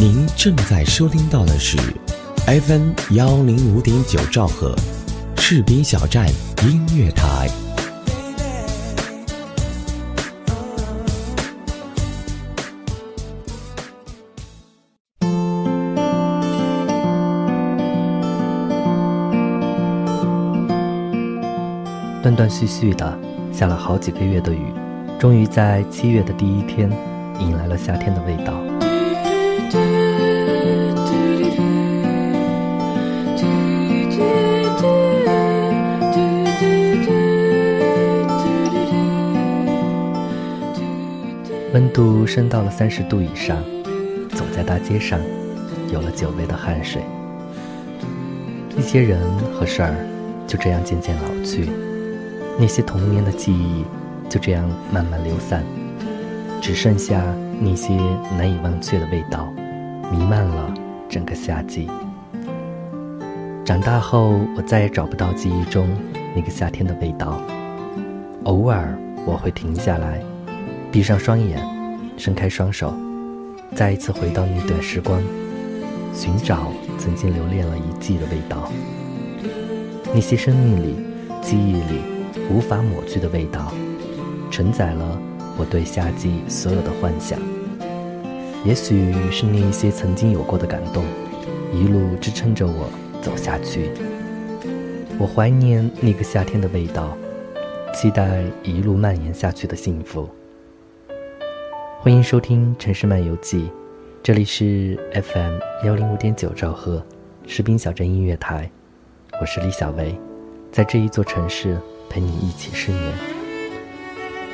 您正在收听到的是 FM 幺零五点九兆赫，赤兵小站音乐台。断断续续的下了好几个月的雨，终于在七月的第一天，迎来了夏天的味道。温度升到了三十度以上，走在大街上，有了久违的汗水。一些人和事儿就这样渐渐老去，那些童年的记忆就这样慢慢流散，只剩下那些难以忘却的味道，弥漫了整个夏季。长大后，我再也找不到记忆中那个夏天的味道，偶尔我会停下来。闭上双眼，伸开双手，再一次回到那段时光，寻找曾经留恋了一季的味道。那些生命里、记忆里无法抹去的味道，承载了我对夏季所有的幻想。也许是那一些曾经有过的感动，一路支撑着我走下去。我怀念那个夏天的味道，期待一路蔓延下去的幸福。欢迎收听《城市漫游记》，这里是 FM 幺零五点九兆赫，士兵小镇音乐台，我是李小维，在这一座城市陪你一起失眠。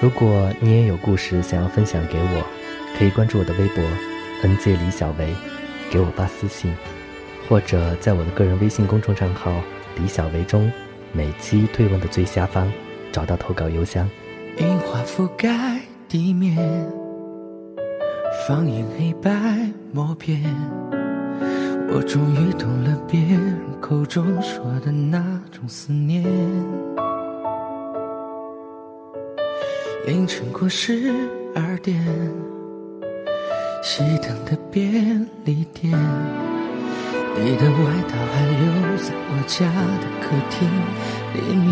如果你也有故事想要分享给我，可以关注我的微博 “nj 李小维”，给我发私信，或者在我的个人微信公众账号“李小维”中，每期推文的最下方找到投稿邮箱。樱花覆盖地面。放映黑白默片，我终于懂了别人口中说的那种思念。凌晨过十二点，熄灯的便利店，你的外套还留在我家的客厅里面。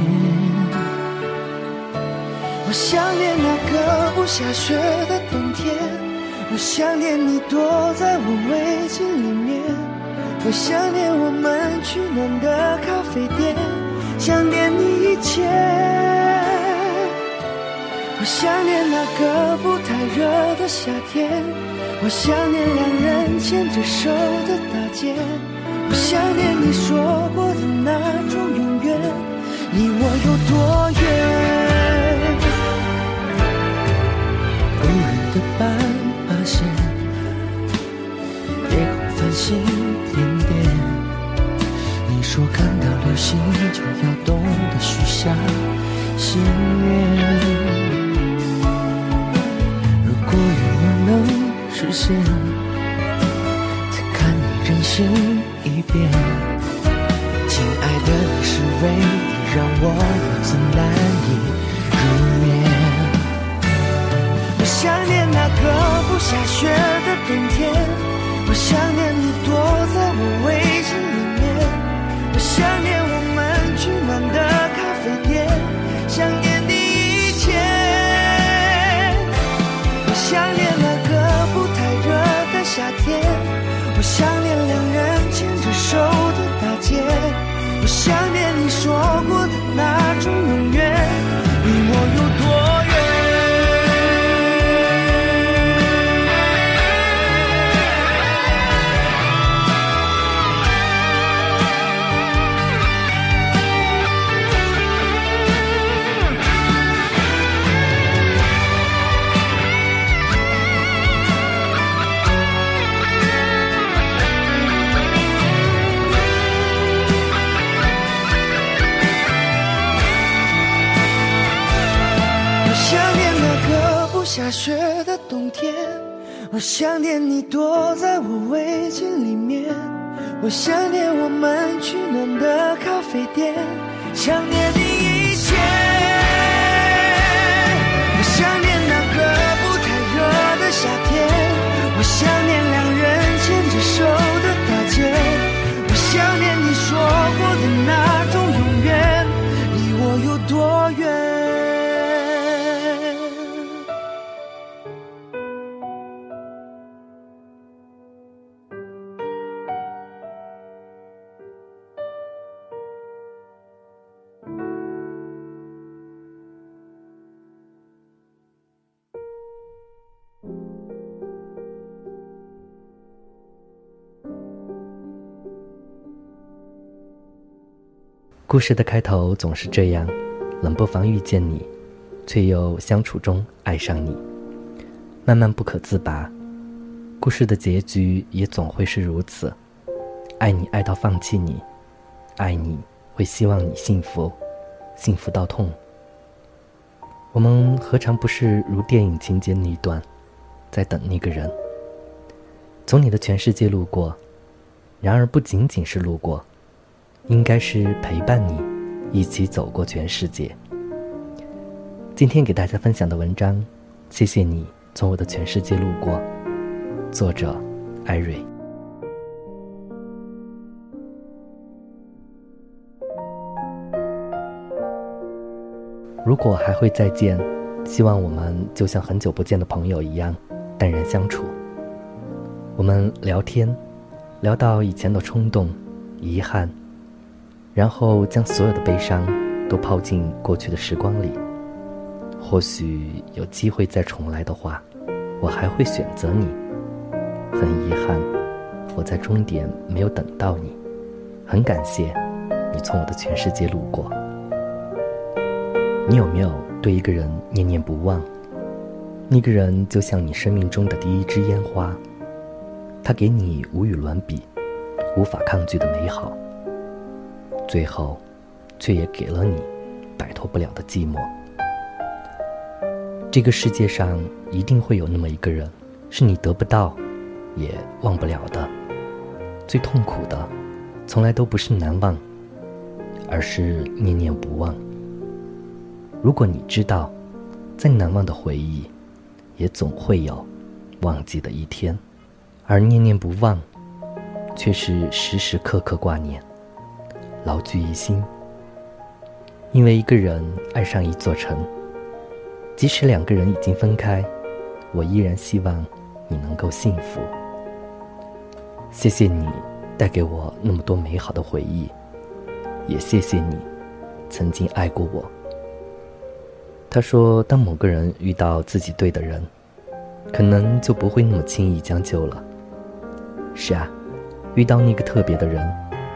我想念那个不下雪的冬天。我想念你躲在我围巾里面，我想念我们取暖的咖啡店，想念你一切。我想念那个不太热的夏天，我想念两人牵着手的大街，我想念你说过的那种永远，你我有多远？多我想念你躲在我围巾里面，我想念我们取暖的咖啡店，想念你一切。我想念那个不太热的夏天，我想念两人牵着手的大街。故事的开头总是这样：冷不防遇见你，却又相处中爱上你，慢慢不可自拔。故事的结局也总会是如此：爱你爱到放弃你，爱你会希望你幸福，幸福到痛。我们何尝不是如电影情节那一段，在等那个人，从你的全世界路过。然而不仅仅是路过，应该是陪伴你，一起走过全世界。今天给大家分享的文章，谢谢你从我的全世界路过。作者：艾瑞。如果还会再见，希望我们就像很久不见的朋友一样淡然相处。我们聊天，聊到以前的冲动、遗憾，然后将所有的悲伤都抛进过去的时光里。或许有机会再重来的话，我还会选择你。很遗憾，我在终点没有等到你。很感谢，你从我的全世界路过。你有没有对一个人念念不忘？那个人就像你生命中的第一支烟花，他给你无与伦比、无法抗拒的美好，最后，却也给了你摆脱不了的寂寞。这个世界上一定会有那么一个人，是你得不到，也忘不了的。最痛苦的，从来都不是难忘，而是念念不忘。如果你知道，再难忘的回忆，也总会有忘记的一天，而念念不忘，却是时时刻刻挂念，牢记于心。因为一个人爱上一座城，即使两个人已经分开，我依然希望你能够幸福。谢谢你带给我那么多美好的回忆，也谢谢你曾经爱过我。他说：“当某个人遇到自己对的人，可能就不会那么轻易将就了。是啊，遇到那个特别的人，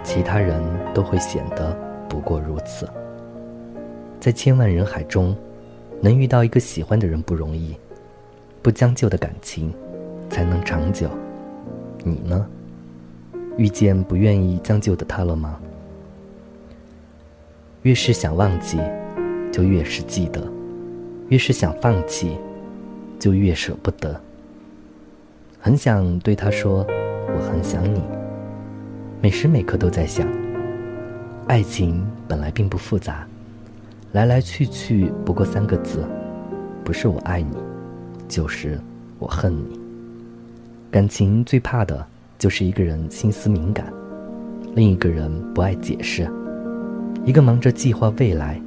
其他人都会显得不过如此。在千万人海中，能遇到一个喜欢的人不容易，不将就的感情才能长久。你呢？遇见不愿意将就的他了吗？越是想忘记，就越是记得。”越是想放弃，就越舍不得。很想对他说：“我很想你。”每时每刻都在想。爱情本来并不复杂，来来去去不过三个字：不是我爱你，就是我恨你。感情最怕的就是一个人心思敏感，另一个人不爱解释，一个忙着计划未来，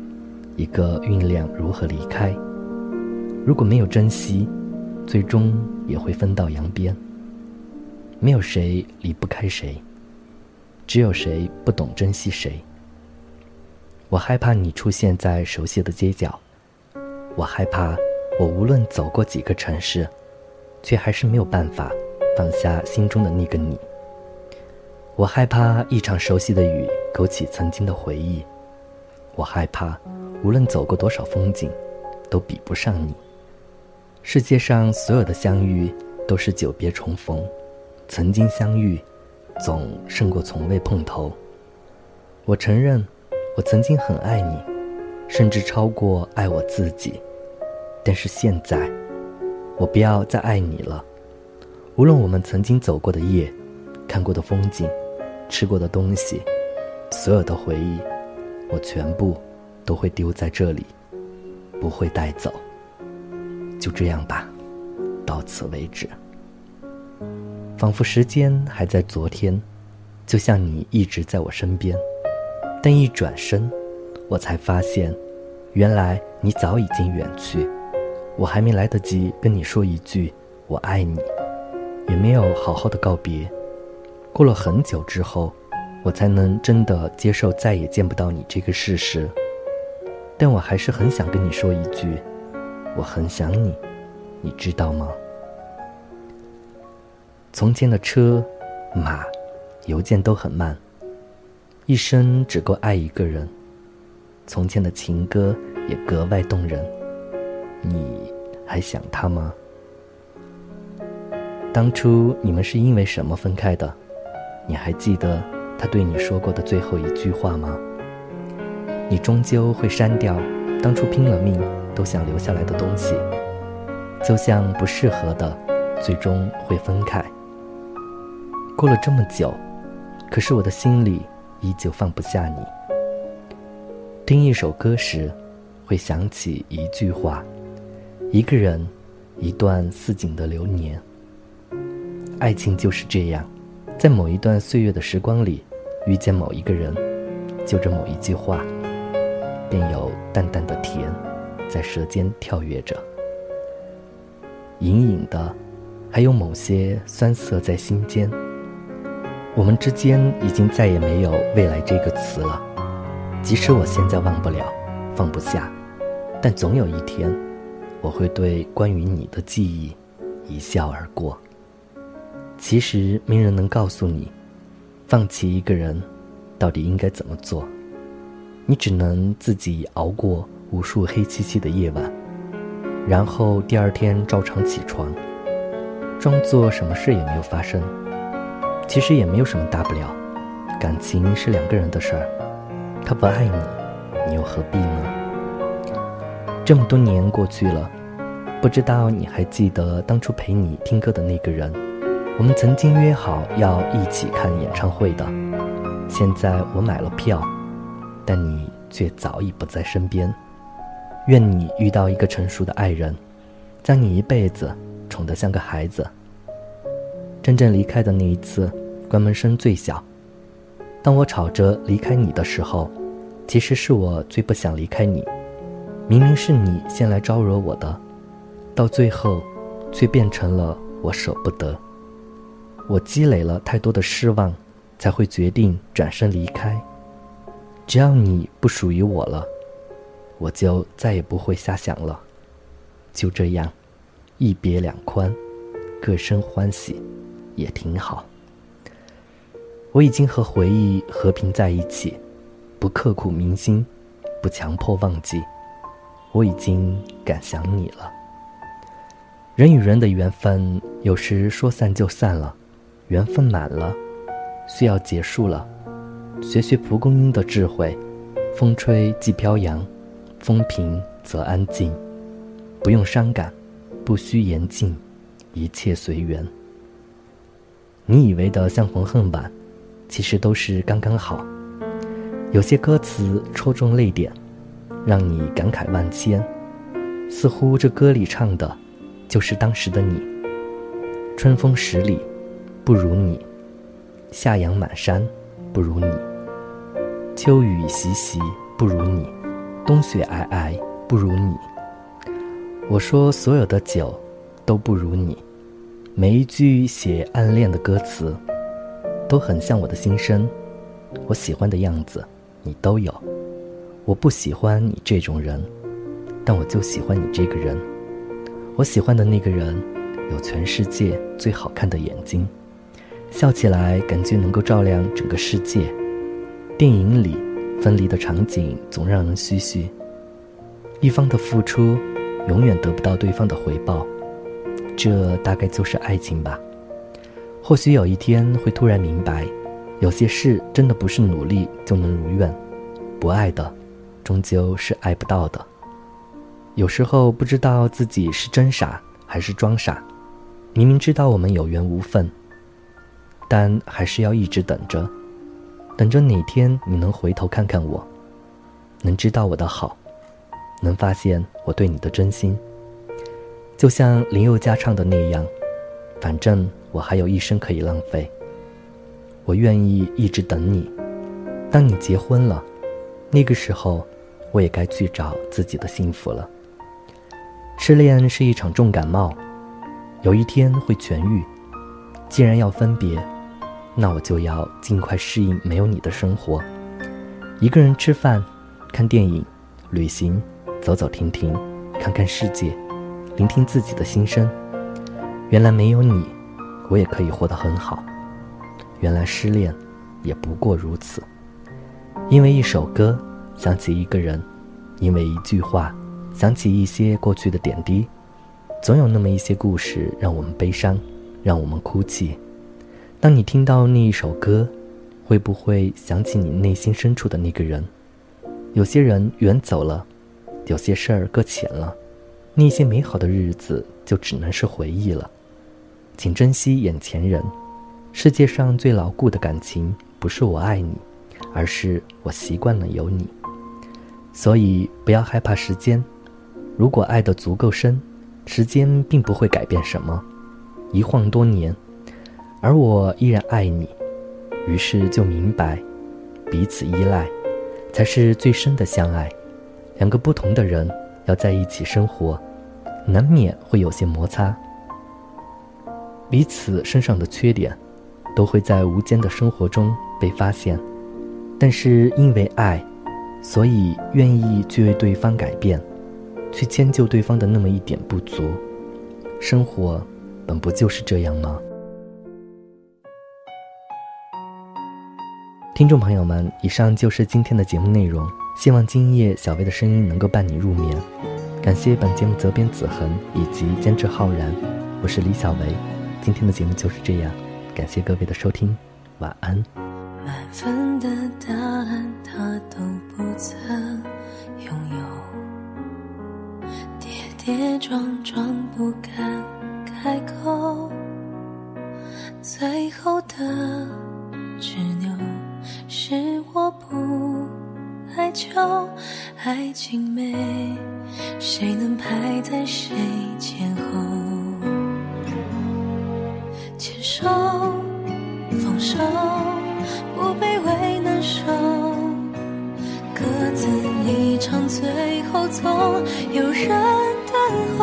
一个酝酿如何离开。如果没有珍惜，最终也会分道扬镳。没有谁离不开谁，只有谁不懂珍惜谁。我害怕你出现在熟悉的街角，我害怕我无论走过几个城市，却还是没有办法放下心中的那个你。我害怕一场熟悉的雨勾起曾经的回忆，我害怕无论走过多少风景，都比不上你。世界上所有的相遇都是久别重逢，曾经相遇，总胜过从未碰头。我承认，我曾经很爱你，甚至超过爱我自己。但是现在，我不要再爱你了。无论我们曾经走过的夜，看过的风景，吃过的东西，所有的回忆，我全部都会丢在这里，不会带走。就这样吧，到此为止。仿佛时间还在昨天，就像你一直在我身边，但一转身，我才发现，原来你早已经远去。我还没来得及跟你说一句“我爱你”，也没有好好的告别。过了很久之后，我才能真的接受再也见不到你这个事实。但我还是很想跟你说一句。我很想你，你知道吗？从前的车、马、邮件都很慢，一生只够爱一个人，从前的情歌也格外动人。你还想他吗？当初你们是因为什么分开的？你还记得他对你说过的最后一句话吗？你终究会删掉当初拼了命都想留下来的东西，就像不适合的，最终会分开。过了这么久，可是我的心里依旧放不下你。听一首歌时，会想起一句话：一个人，一段似锦的流年。爱情就是这样，在某一段岁月的时光里，遇见某一个人，就这某一句话。便有淡淡的甜，在舌尖跳跃着，隐隐的，还有某些酸涩在心间。我们之间已经再也没有“未来”这个词了。即使我现在忘不了，放不下，但总有一天，我会对关于你的记忆一笑而过。其实没人能告诉你，放弃一个人，到底应该怎么做。你只能自己熬过无数黑漆漆的夜晚，然后第二天照常起床，装作什么事也没有发生。其实也没有什么大不了，感情是两个人的事儿，他不爱你，你又何必呢？这么多年过去了，不知道你还记得当初陪你听歌的那个人？我们曾经约好要一起看演唱会的，现在我买了票。但你却早已不在身边。愿你遇到一个成熟的爱人，将你一辈子宠得像个孩子。真正离开的那一次，关门声最小。当我吵着离开你的时候，其实是我最不想离开你。明明是你先来招惹我的，到最后，却变成了我舍不得。我积累了太多的失望，才会决定转身离开。只要你不属于我了，我就再也不会瞎想了。就这样，一别两宽，各生欢喜，也挺好。我已经和回忆和平在一起，不刻骨铭心，不强迫忘记。我已经敢想你了。人与人的缘分，有时说散就散了，缘分满了，需要结束了。学学蒲公英的智慧，风吹即飘扬，风平则安静，不用伤感，不需言尽，一切随缘。你以为的相逢恨晚，其实都是刚刚好。有些歌词戳中泪点，让你感慨万千，似乎这歌里唱的，就是当时的你。春风十里，不如你；夏阳满山，不如你。秋雨习习不如你，冬雪皑皑不如你。我说所有的酒都不如你，每一句写暗恋的歌词，都很像我的心声。我喜欢的样子，你都有。我不喜欢你这种人，但我就喜欢你这个人。我喜欢的那个人，有全世界最好看的眼睛，笑起来感觉能够照亮整个世界。电影里，分离的场景总让人唏嘘。一方的付出，永远得不到对方的回报，这大概就是爱情吧。或许有一天会突然明白，有些事真的不是努力就能如愿。不爱的，终究是爱不到的。有时候不知道自己是真傻还是装傻，明明知道我们有缘无分，但还是要一直等着。等着哪天你能回头看看我，能知道我的好，能发现我对你的真心。就像林宥嘉唱的那样，反正我还有一生可以浪费。我愿意一直等你。当你结婚了，那个时候，我也该去找自己的幸福了。失恋是一场重感冒，有一天会痊愈。既然要分别。那我就要尽快适应没有你的生活，一个人吃饭、看电影、旅行、走走停停，看看世界，聆听自己的心声。原来没有你，我也可以活得很好。原来失恋，也不过如此。因为一首歌，想起一个人，因为一句话，想起一些过去的点滴，总有那么一些故事让我们悲伤，让我们哭泣。当你听到那一首歌，会不会想起你内心深处的那个人？有些人远走了，有些事儿搁浅了，那些美好的日子就只能是回忆了。请珍惜眼前人。世界上最牢固的感情，不是我爱你，而是我习惯了有你。所以不要害怕时间，如果爱得足够深，时间并不会改变什么。一晃多年，而我依然爱你，于是就明白，彼此依赖，才是最深的相爱。两个不同的人要在一起生活，难免会有些摩擦。彼此身上的缺点。都会在无间的生活中被发现，但是因为爱，所以愿意去为对方改变，去迁就对方的那么一点不足。生活本不就是这样吗？听众朋友们，以上就是今天的节目内容。希望今夜小薇的声音能够伴你入眠。感谢本节目责编子恒以及监制浩然，我是李小维。今天的节目就是这样。感谢各位的收听，晚安。满分的答案他都不曾拥有，跌跌撞撞不敢开口，最后的执拗是我不爱求，爱情美，谁能排在谁前后？手，放手，不卑微难受，各自离场，最后总有人等候。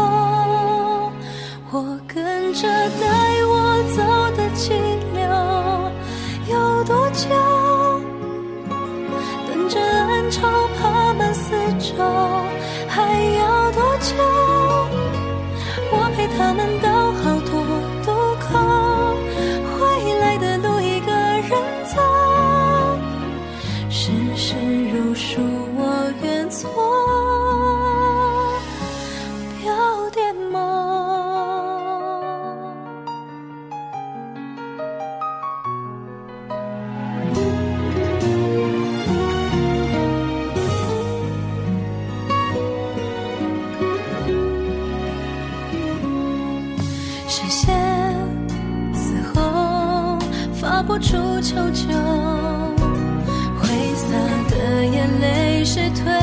视线嘶吼，发不出求救，挥洒的眼泪谁退？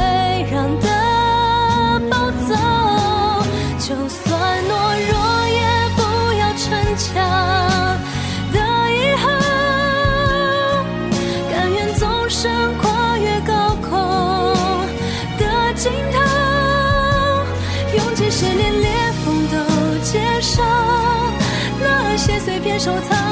收藏